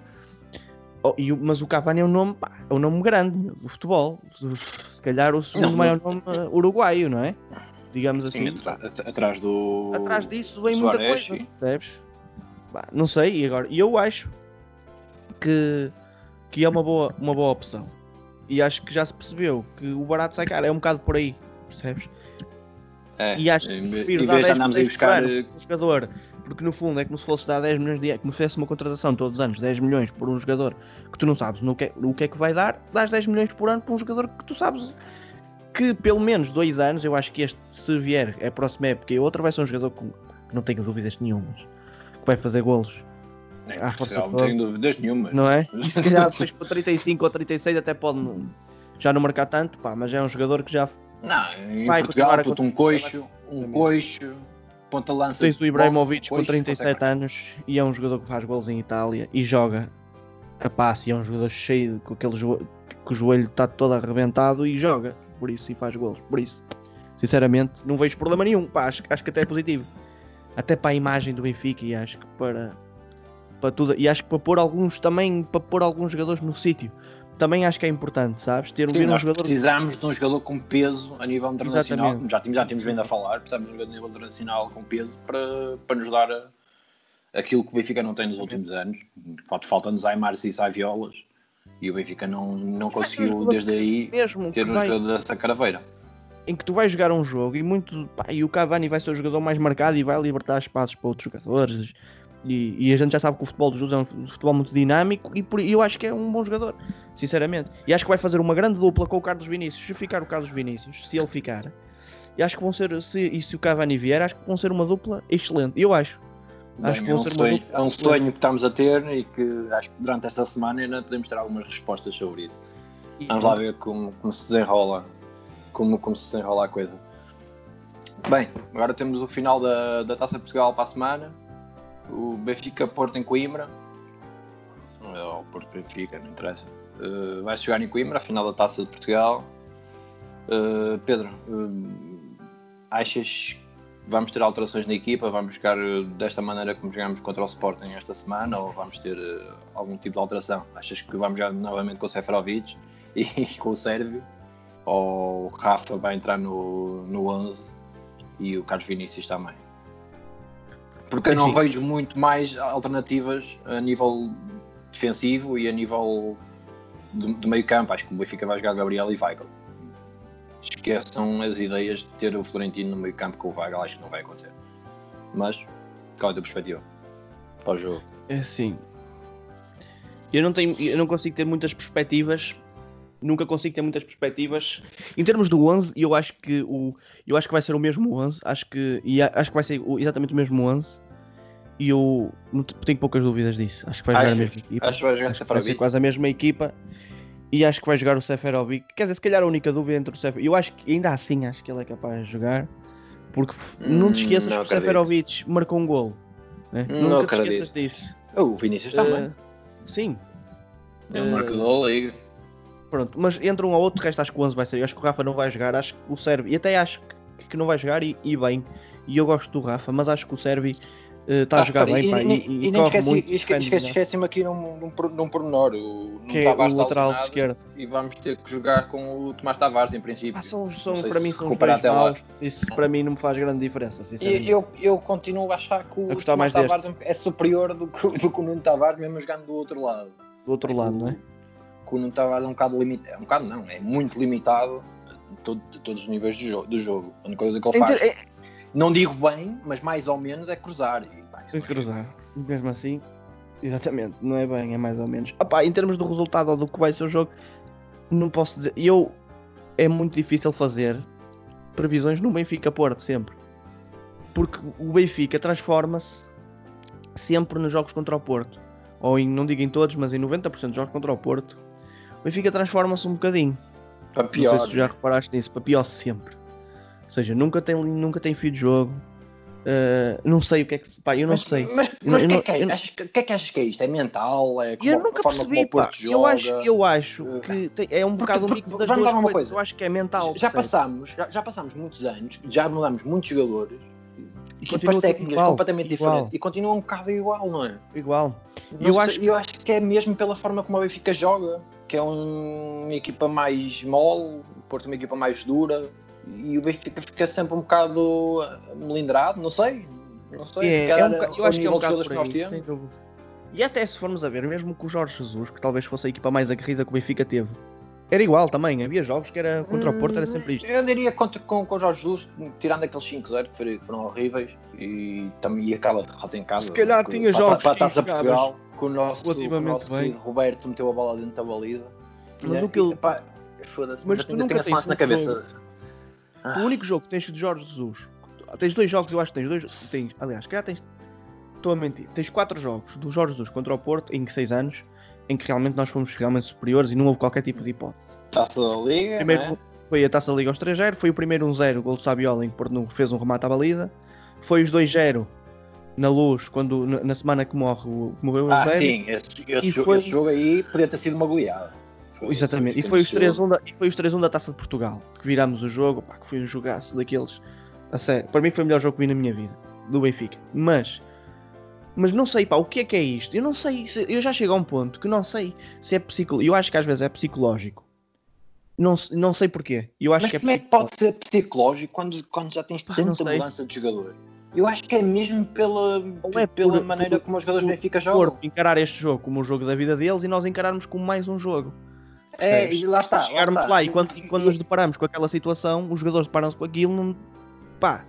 oh, e o- mas o Cavani é um nome, pá, é um nome grande do futebol. Se calhar o segundo Não, maior nome uh, uruguaio, não é? Digamos Sim, assim. atra- at- atrás do. Atrás disso vem muita coisa, sim. percebes? Bah, não sei, e agora, e eu acho que, que é uma boa, uma boa opção. E acho que já se percebeu que o barato sai caro, é um bocado por aí, percebes? É, E acho que prefiro dar vez 10 de andarmos a ir milhões buscar. por um jogador, porque no fundo é como se fosse dar 10 milhões de dinheiro, como se fosse uma contratação todos os anos, 10 milhões por um jogador que tu não sabes no que, o que é que vai dar, dás 10 milhões por ano por um jogador que tu sabes que pelo menos dois anos, eu acho que este, se vier a próxima época e outra, vai ser um jogador que não tenho dúvidas nenhumas, que vai fazer golos, É, à força não tenho dúvidas nenhuma. não é? E se calhar depois para 35 ou 36 até pode já não marcar tanto, pá, mas é um jogador que já Não, em Vai Portugal, puto, um coixo, um coixo, ponta-lança. Tens o Ibrahimovic com coixo, 37 consegue anos e é um jogador que faz gols em Itália e joga a passe e é um jogador cheio de- com aquele jo que o joelho está todo arrebentado e joga por isso e faz gols. Por isso, sinceramente, não vejo problema nenhum. Pá, acho, acho que até é positivo. Até para a imagem do Benfica e acho que para, para tudo. E acho que para pôr alguns também, para pôr alguns jogadores no sítio. Também acho que é importante, sabes? Ter Sim, ver um nós jogador. precisamos de um jogador com peso a nível internacional. Exatamente. Já tínhamos, já tínhamos vindo a falar, precisamos de um jogador a nível internacional com peso para, para nos dar a- aquilo que o Benfica não tem nos últimos anos. Falta- Falta-nos Aymars e Saviolas e o Benfica não, não conseguiu desde aí Mesmo ter um vai- jogador dessa caraveira. Em que tu vais jogar um jogo e muito pá, e o Cavani vai ser o jogador mais marcado e vai libertar espaços para outros jogadores e, e a gente já sabe que o futebol dos Jus é um futebol muito dinâmico e por, e eu acho que é um bom jogador, sinceramente. E acho que vai fazer uma grande dupla com o Carlos Vinícius, se ficar o Carlos Vinícius, se ele ficar. E acho que vão ser, se, e se o Cavani vier, acho que vão ser uma dupla excelente. Eu acho. Acho Bem, que é, vão um ser sonho, dupla é um sonho que estamos a ter e que acho que durante esta semana ainda podemos ter algumas respostas sobre isso. Vamos lá ver como, como se desenrola como, como se desenrola a coisa. Bem, agora temos o final da, da Taça de Portugal para a semana. O Benfica Porto em Coimbra. Ou Porto Benfica, não interessa. Uh, vai-se jogar em Coimbra, a final da Taça de Portugal. Uh, Pedro, uh, achas que vamos ter alterações na equipa? Vamos jogar desta maneira como jogamos contra o Sporting esta semana? Ou vamos ter algum tipo de alteração? Achas que vamos jogar novamente com o Seferovic e com o Sérvio? Ou o Rafa vai entrar no, no 11 e o Carlos Vinícius também? Porque eu não vejo muito mais alternativas a nível defensivo e a nível de, de meio campo. Acho que o Benfica vai jogar Gabriel e Weigl. Esqueçam as ideias de ter o Florentino no meio campo com o Weigl, acho que não vai acontecer. Mas, qual é a tua perspectiva para o jogo? É assim. Eu não tenho, eu não consigo ter muitas perspectivas. Nunca consigo ter muitas perspectivas. Em termos do 11, eu acho que o eu acho que vai ser o mesmo 11, acho que e acho que vai ser o- exatamente o mesmo 11. E eu não te- tenho poucas dúvidas disso. Acho que vai jogar a mesma equipa. Acho que vai jogar Acho que vai ser quase a mesma equipa. E acho que vai jogar o Seferovic. Quer dizer, se calhar a única dúvida entre o Seferovic. Eu acho que ainda assim acho que ele é capaz de jogar. Porque não Hum, te esqueças não que o. Seferovic marcou um golo. né? Não Nunca te esqueças disso. O Vinícius também. Eh, sim. é o eh, marcador da Liga. Pronto, mas entre um ou outro, resto acho que o 11 vai ser. Eu acho que o Rafa não vai jogar, acho que o Servi, e até acho que, não vai jogar e, e bem. E eu gosto do Rafa, mas acho que o Servi está uh, a jogar bem. E, pá, e, e, e nem esqueci, esquece, esquece-me aqui num, num, num pormenor. O, que é o lateral esquerdo. E vamos ter que jogar com o Tomás Tavares, em princípio. Ah, são, são, para mim são maus, Isso para mim não me faz grande diferença, sinceramente. Eu, eu continuo a achar que o Tomás Tavares deste. é superior do que, do que o Nuno Tavares, mesmo jogando do outro lado. Do outro lado, não é? Que o Nuno Tavares é um bocado limitado. É um bocado não, é muito limitado de, todo, todos os níveis do jogo. Do jogo. A única coisa que ele faz... É... Não digo bem, mas mais ou menos é cruzar. E, é cruzar. Mesmo assim, exatamente, não é bem, é mais ou menos. Opa, em termos do resultado ou do que vai ser o jogo, não posso dizer. Eu é muito difícil fazer previsões no Benfica Porto sempre. Porque o Benfica transforma-se sempre nos jogos contra o Porto. Ou em, não digo em todos, mas em 90% dos jogos contra o Porto. O Benfica transforma-se um bocadinho. Para pior. Não sei se tu já reparaste nisso, para pior sempre. Ou seja, nunca tem, nunca tem fio de jogo. Uh, não sei o que é que se. Pá, eu não mas, sei. Mas, mas o que, é que, é? que, é que achas que é isto? É mental? É como, eu nunca percebi, pá. Eu acho, eu acho uh, que tem, é um bocado porque, um mix das duas coisas. Coisa. Eu acho que é mental. Já passámos, já, já passámos muitos anos, já mudamos muitos jogadores equipas técnicas igual, completamente igual. diferentes e continua um bocado igual, não é? Igual. Eu acho, eu acho que é mesmo pela forma como a Benfica joga, que é um, uma equipa mais mole, o Porto é uma equipa mais dura e o Benfica fica sempre um bocado melindrado, não sei. Não sei, é, é um, eu acho que é um bocado por aí, sem dúvida. E até se formos a ver, mesmo com o Jorge Jesus, que talvez fosse a equipa mais aguerrida que o Benfica teve, era igual também. Havia jogos que era contra o Porto, era sempre isto. Eu diria contra, com, com o Jorge Jesus, tirando aqueles 5-0 que foram horríveis e também aquela derrota em casa. Se calhar tinha para, jogos para, para a Taça Portugal, com o nosso, com o nosso Roberto meteu a bola dentro da baliza. Mas o que ele. Mas tu nunca tens na cabeça. Ah. O único jogo que tens de Jorge Jesus. Tens dois jogos, eu acho que tens dois. Tens, aliás, calhar tens. Estou a mentir. Tens quatro jogos do Jorge Jesus contra o Porto em seis anos em que realmente nós fomos realmente superiores e não houve qualquer tipo de hipótese. Taça da Liga. Primeiro é? foi a Taça da Liga ao estrangeiro, foi o primeiro 1-0, um gol de Sabiola, em que Porto fez um remate à baliza. Foi os 2-0 na luz, quando, na semana que morre, morreu o Ah, sim, esse, esse, jogo, foi... esse jogo aí podia ter sido uma goleada. Foi, Exatamente, e foi, os 3-1 da, e foi os 3-1 da Taça de Portugal, que viramos o jogo, pá, que foi um jogaço daqueles. A sério, para mim foi o melhor jogo que vi na minha vida, do Benfica. Mas, mas não sei, pá, o que é que é isto? Eu não sei, eu já chego a um ponto que não sei se é psicológico. Eu acho que às vezes é psicológico. Não, não sei porquê. Eu acho mas que é como é que pode ser psicológico quando, quando já tens tanta mudança de jogador? Eu acho que é mesmo pela, é pela por, maneira por, como os jogadores do Benfica jogam. encarar este jogo como o jogo da vida deles e nós encararmos como mais um jogo. É, e lá está. Chegarmos lá, lá, e quando, e quando nos deparamos com aquela situação, os jogadores deparam-se com aquilo, não, pá,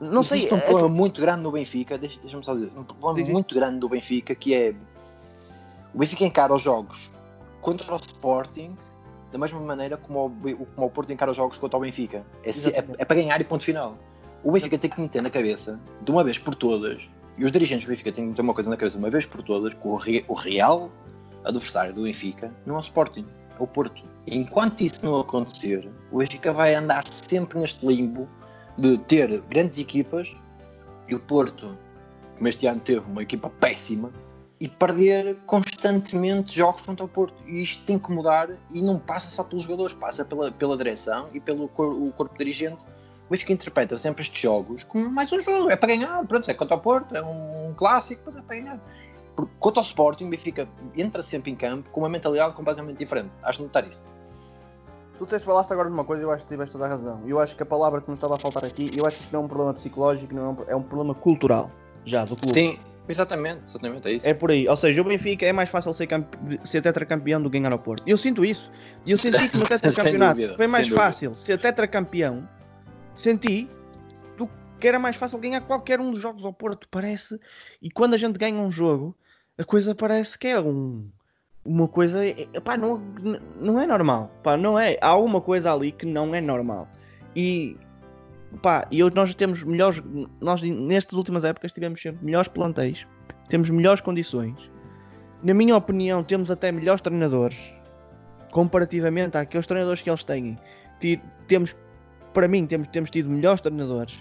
não sei. Existe um é problema que... muito grande no Benfica, deixa-me só dizer, um problema sim, muito grande do Benfica que é o Benfica encara os jogos contra o Sporting da mesma maneira como o, como o Porto encara os jogos contra o Benfica. É, é, é para ganhar e ponto final. O Benfica tem que meter na cabeça, de uma vez por todas, e os dirigentes do Benfica têm que meter uma coisa na cabeça, de uma vez por todas, que o, re, o real adversário do Benfica não é o Sporting, é o Porto. Enquanto isso não acontecer, o Benfica vai andar sempre neste limbo de ter grandes equipas e o Porto, como este ano teve uma equipa péssima, e perder constantemente jogos contra o Porto. E isto tem que mudar e não passa só pelos jogadores, passa pela, pela direção e pelo cor, o corpo dirigente. O Benfica interpreta sempre estes jogos como mais um jogo, é para ganhar, pronto, é contra o Porto, é um clássico, mas é para ganhar. Porque contra o Sporting, o Benfica entra sempre em campo com uma mentalidade completamente diferente. Acho de notar isso. Tu disseste, falaste agora de uma coisa e eu acho que tiveste toda a razão. Eu acho que a palavra que me estava a faltar aqui, eu acho que não é um problema psicológico, não é um, é um problema cultural, já, do clube. Sim, exatamente, exatamente, é isso. É por aí, ou seja, o Benfica é mais fácil ser, ser tetracampeão do que ganhar ao Porto. Eu sinto isso. E eu senti que no tetracampeonato foi mais fácil ser tetracampeão, senti, do que era mais fácil ganhar qualquer um dos jogos ao Porto, parece. E quando a gente ganha um jogo a coisa parece que é um, uma coisa. Pá, não, não é normal. Não é. Há uma coisa ali que não é normal. E. Pá, e nós temos melhores. Nós, nestas últimas épocas, tivemos sempre melhores plantéis, temos melhores condições. Na minha opinião, temos até melhores treinadores comparativamente àqueles treinadores que eles têm. Temos, para mim, temos, temos tido melhores treinadores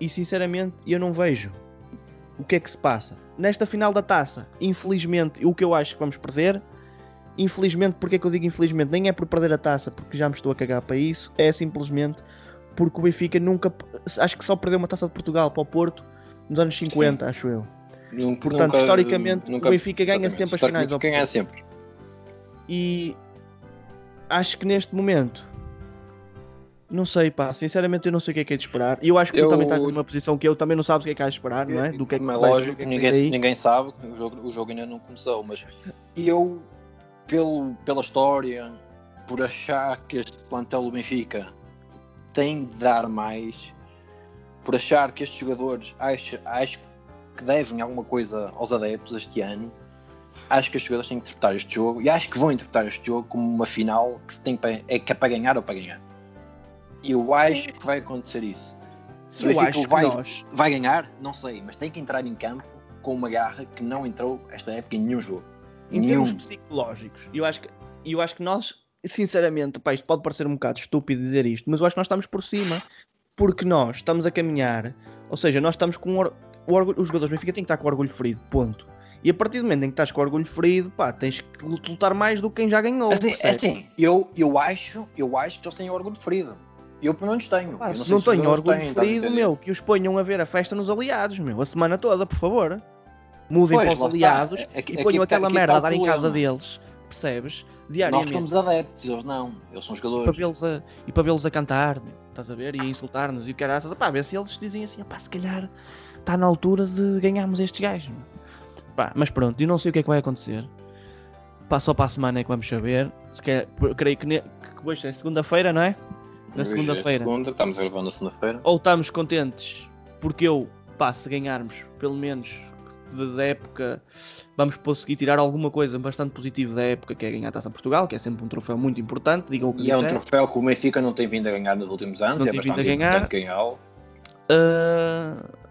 e sinceramente eu não vejo o que é que se passa. Nesta final da taça, infelizmente, o que eu acho que vamos perder infelizmente, porque é que eu digo infelizmente? Nem é por perder a taça, porque já me estou a cagar para isso, é simplesmente porque o Benfica nunca. Acho que só perdeu uma taça de Portugal para o Porto nos anos 50, Sim. acho eu. Nunca, Portanto, nunca, historicamente, nunca, o Benfica ganha sempre as finais. Ganha sempre. E acho que neste momento não sei, pá, sinceramente eu não sei o que é que é de esperar. E eu acho que eu... tu também estás numa posição que eu também não sabes o que é que há de esperar, não é? Do que é que é lógico, que ninguém, ninguém sabe, o jogo, o jogo ainda não começou, mas eu, pelo, pela história, por achar que este plantel do Benfica tem de dar mais, por achar que estes jogadores acho, acho que devem alguma coisa aos adeptos este ano, acho que os jogadores têm que interpretar este jogo e acho que vão interpretar este jogo como uma final que se tem para, é que é para ganhar ou para ganhar. Eu acho que vai acontecer isso. Se o Benfica vai, nós... vai ganhar, não sei, mas tem que entrar em campo com uma garra que não entrou esta época em nenhum jogo. Em nenhum. termos psicológicos, eu acho que, eu acho que nós, sinceramente, pá, isto pode parecer um bocado estúpido dizer isto, mas eu acho que nós estamos por cima, porque nós estamos a caminhar, ou seja, nós estamos com o, o orgulho, os jogadores do Benfica têm que estar com o orgulho ferido, ponto. E a partir do momento em que estás com o orgulho ferido, pá, tens que lutar mais do que quem já ganhou. Assim, assim eu, eu, acho, eu acho que eles têm orgulho ferido. Eu pelo menos tenho. Ah, se não, se tenho orgulho têm, ferido, meu, que os ponham a ver a festa nos aliados, meu, a semana toda, por favor. Mudem pois, para os aliados é, é, e ponham tá- aquela merda a dar em casa deles, percebes? Diariamente. Nós somos adeptos, eles não, eles são jogadores. Para vê-los a, e para vê-los a cantar, meu, estás a ver? E a insultar-nos e o caraças, pá, ver se eles dizem assim, pá, se calhar está na altura de ganharmos estes gajos. Pá, mas pronto, eu não sei o que é que vai acontecer. Pá, só para a semana é que vamos saber. Se quer, creio que, ne, que hoje é segunda-feira, não é? Na segunda-feira. Segunda, estamos gravando na segunda-feira. Ou estamos contentes porque eu, pá, se ganharmos, pelo menos da época, vamos conseguir tirar alguma coisa bastante positiva da época, que é ganhar a Taça Portugal, que é sempre um troféu muito importante. Digam o que e é um troféu que o Benfica não tem vindo a ganhar nos últimos anos, não é bastante importante ganhá-lo. Uh...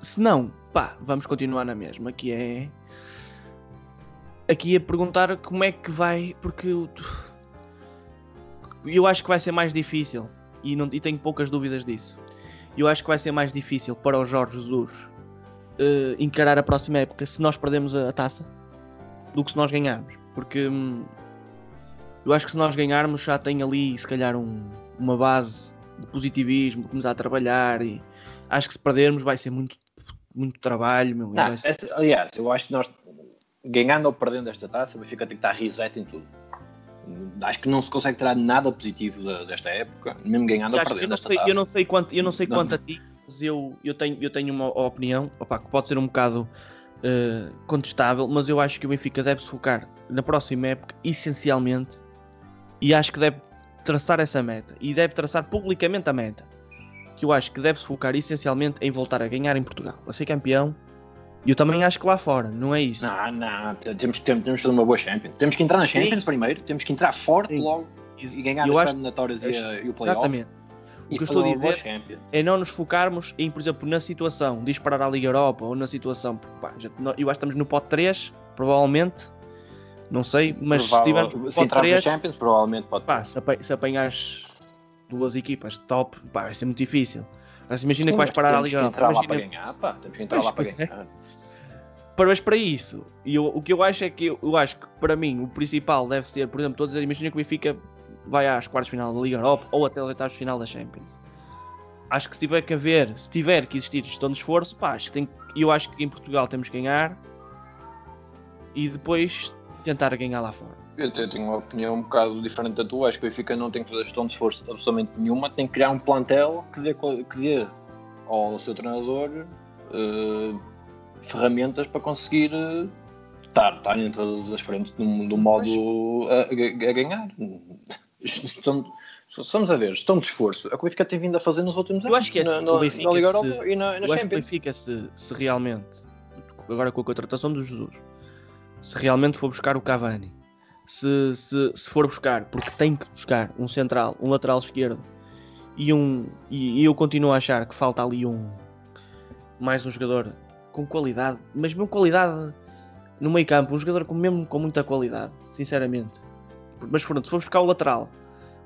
Se não, pá, vamos continuar na mesma, que é aqui a perguntar como é que vai, porque eu acho que vai ser mais difícil e, não, e tenho poucas dúvidas disso. Eu acho que vai ser mais difícil para o Jorge Jesus uh, encarar a próxima época se nós perdemos a, a taça do que se nós ganharmos, porque hum, eu acho que se nós ganharmos já tem ali se calhar um, uma base de positivismo, começar a trabalhar e acho que se perdermos vai ser muito, muito trabalho. Meu, não, ser... essa, aliás, eu acho que nós ganhando ou perdendo esta taça, vai ficar tem que estar reset em tudo acho que não se consegue tirar nada positivo desta época, mesmo ganhando ou perdendo. Eu não, sei, eu não sei quanto, eu não sei quanto a ti, mas eu, eu, tenho, eu tenho uma opinião opa, que pode ser um bocado uh, contestável, mas eu acho que o Benfica deve se focar na próxima época essencialmente e acho que deve traçar essa meta e deve traçar publicamente a meta. Que eu acho que deve se focar essencialmente em voltar a ganhar em Portugal, a ser campeão e eu também acho que lá fora, não é isso? Não, não, temos, temos, temos de fazer uma boa Champions. Temos que entrar na Champions Sim. primeiro, temos que entrar forte Sim. logo e ganhar eu as eliminatórias e, e, o playoff. Exatamente. O que eu estou a dizer é não nos focarmos em, por exemplo, na situação de disparar à Liga Europa ou na situação. Pá, já, eu acho que estamos no pote 3, provavelmente. Não sei, mas Provável, se tivermos no pote 3, Champions, provavelmente pode. Pá, se, se apanhas duas equipas top, pá, vai ser muito difícil. Mas imagina Sim, que vais parar a Liga Europa. Temos que entrar lá para ganhar, pá. Temos que entrar lá para ganhar. É mas para isso, e eu, o que eu acho é que eu, eu, acho que para mim o principal deve ser, por exemplo, todos imagina que o Benfica vai às quartas de final da Liga Europa ou até às oitavas de final da Champions. Acho que se tiver que haver, se tiver que existir gestão de esforço, pá, tem, eu acho que em Portugal temos que ganhar e depois tentar ganhar lá fora. Eu até tenho uma opinião um bocado diferente da tua. Acho que o Benfica não tem que fazer gestão de esforço absolutamente nenhuma, tem que criar um plantel que dê, que dê ao seu treinador. Uh, ferramentas para conseguir uh, estar, estar em todas as frentes do, do modo a, a, ganhar. Estão, vamos a ver, estão de esforço. A Benfica tem vindo a fazer nos últimos anos. Eu acho que é assim, na, o Benfica, na Liga se, Europa e na, na que o Benfica, se, se realmente, agora com a contratação do Jesus, se realmente for buscar o Cavani, se, se, se for buscar, porque tem que buscar um central, um lateral esquerdo e um. E, e eu continuo a achar que falta ali um. Mais um jogador com qualidade, mas mesmo qualidade no meio campo, um jogador com, mesmo com muita qualidade, sinceramente. Mas pronto, se for buscar o lateral,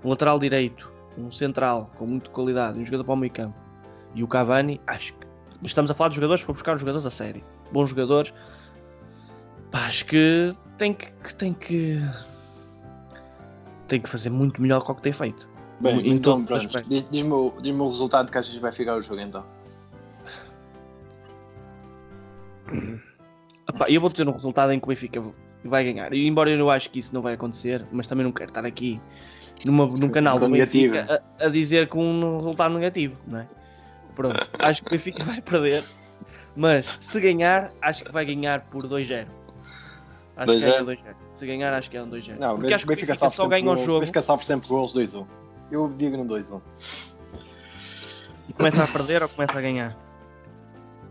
um lateral direito, um central com muita qualidade, um jogador para o meio campo e o Cavani, acho que estamos a falar de jogadores, se for buscar os jogadores a sério, bons jogadores, pá, acho que tem que, que tem que tem que fazer muito melhor que o que tem feito. Bem, Em então, diz- diz-me o, diz-me o resultado que achas que vai ficar o jogo então. Epá, eu vou dizer um resultado em que o Benfica vai ganhar. E embora eu acho que isso não vai acontecer, mas também não quero estar aqui numa, num canal do Benfica a, a dizer com um resultado negativo, não é? Pronto, acho que o Benfica vai perder, mas se ganhar, acho que vai ganhar por 2-0. Acho que 2-0? ganha 2-0. Se ganhar, acho que é um 2-0. Não, Porque acho que o Benfica sofre só sempre ganha o jogo Benfica sofre sempre gols 2-1. Eu digo no 2-1. e começa a perder ou começa a ganhar.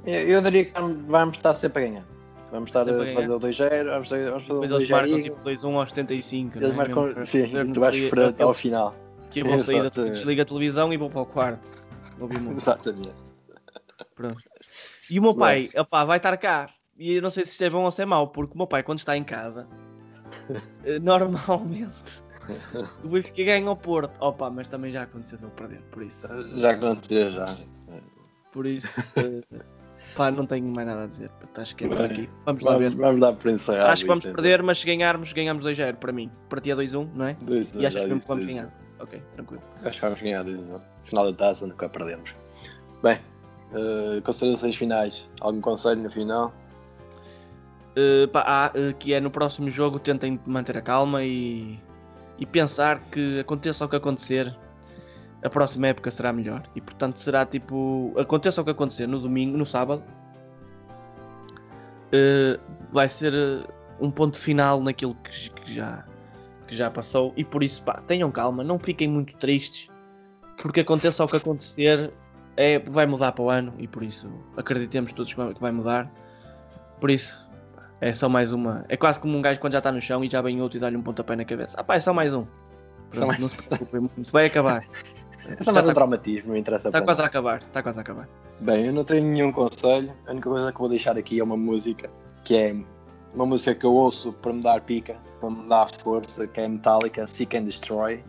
Eu, eu diria que vamos estar sempre a ganhar. Vamos estar Sempre a fazer o 2-0, vamos, fazer- vamos fazer Depois o eles marcam 2-0. tipo 2-1 aos 75. Eles não é? marcam, sim, e tu vais sofrer até ao final. Que eu vou sair, da- Exato. desligo a televisão e vou para o quarto. Exatamente. Pronto. E o meu pai, opá, vai estar cá. E eu não sei se isto é bom ou se é mau, porque o meu pai, quando está em casa, eh, normalmente o Benfica ganha ao Porto. Opa, mas também já aconteceu de ele perder, por isso. Já aconteceu, já. Por isso, eh, pá, não tenho mais nada a dizer. Acho que é por aqui. Vamos lá ver. Vamos, dar por encerrado. Acho que vamos isto, perder, mas se ganharmos, ganhamos 2-0 para mim. Para ti é 2-1, não é? então. Dois, E achas já mesmo que vamos ganhar? Ok, tranquilo. Acho que vamos ganhar 2 Final da taça, nunca perdemos. Bem, eh, considerações finais. Algum conselho no final? Uh, pá, uh, que é no próximo jogo tentem manter a calma e, e pensar que aconteça o que acontecer, a próxima época será melhor. E portanto será tipo, aconteça o que acontecer no domingo, no sábado, uh, vai ser um ponto final naquilo que, que já, que já passou. E por isso, pá, tenham calma, não fiquem muito tristes, porque aconteça o que acontecer, é, vai mudar para o ano e por isso acreditemos todos que vai mudar. Por isso, é só mais uma. É quase como um gajo quando já está no chão e já vem outro e dá-lhe um pontapé na cabeça. Ah pá, é só mais um. Pronto, mais- Não se preocupem muito. Vai acabar. É só mais um está traumatismo, não interessa está quase a acabar. Está quase a acabar. Bem, eu não tenho nenhum conselho. A única coisa que vou deixar aqui é uma música, que é uma música que eu ouço para me dar pica, para me dar força, que é Metallica, Seek and Destroy.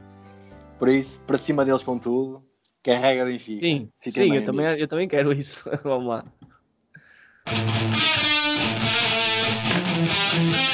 Por isso, para cima deles com tudo, carrega Benfica. Sim, Fiquem sim eu, também, amigos. eu também quero isso. Vamos lá. Thank you.